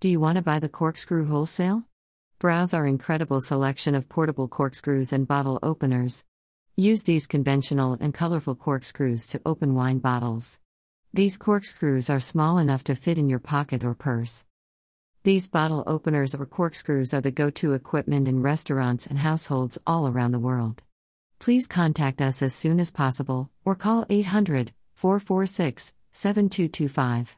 Do you want to buy the corkscrew wholesale? Browse our incredible selection of portable corkscrews and bottle openers. Use these conventional and colorful corkscrews to open wine bottles. These corkscrews are small enough to fit in your pocket or purse. These bottle openers or corkscrews are the go to equipment in restaurants and households all around the world. Please contact us as soon as possible or call 800 446 7225.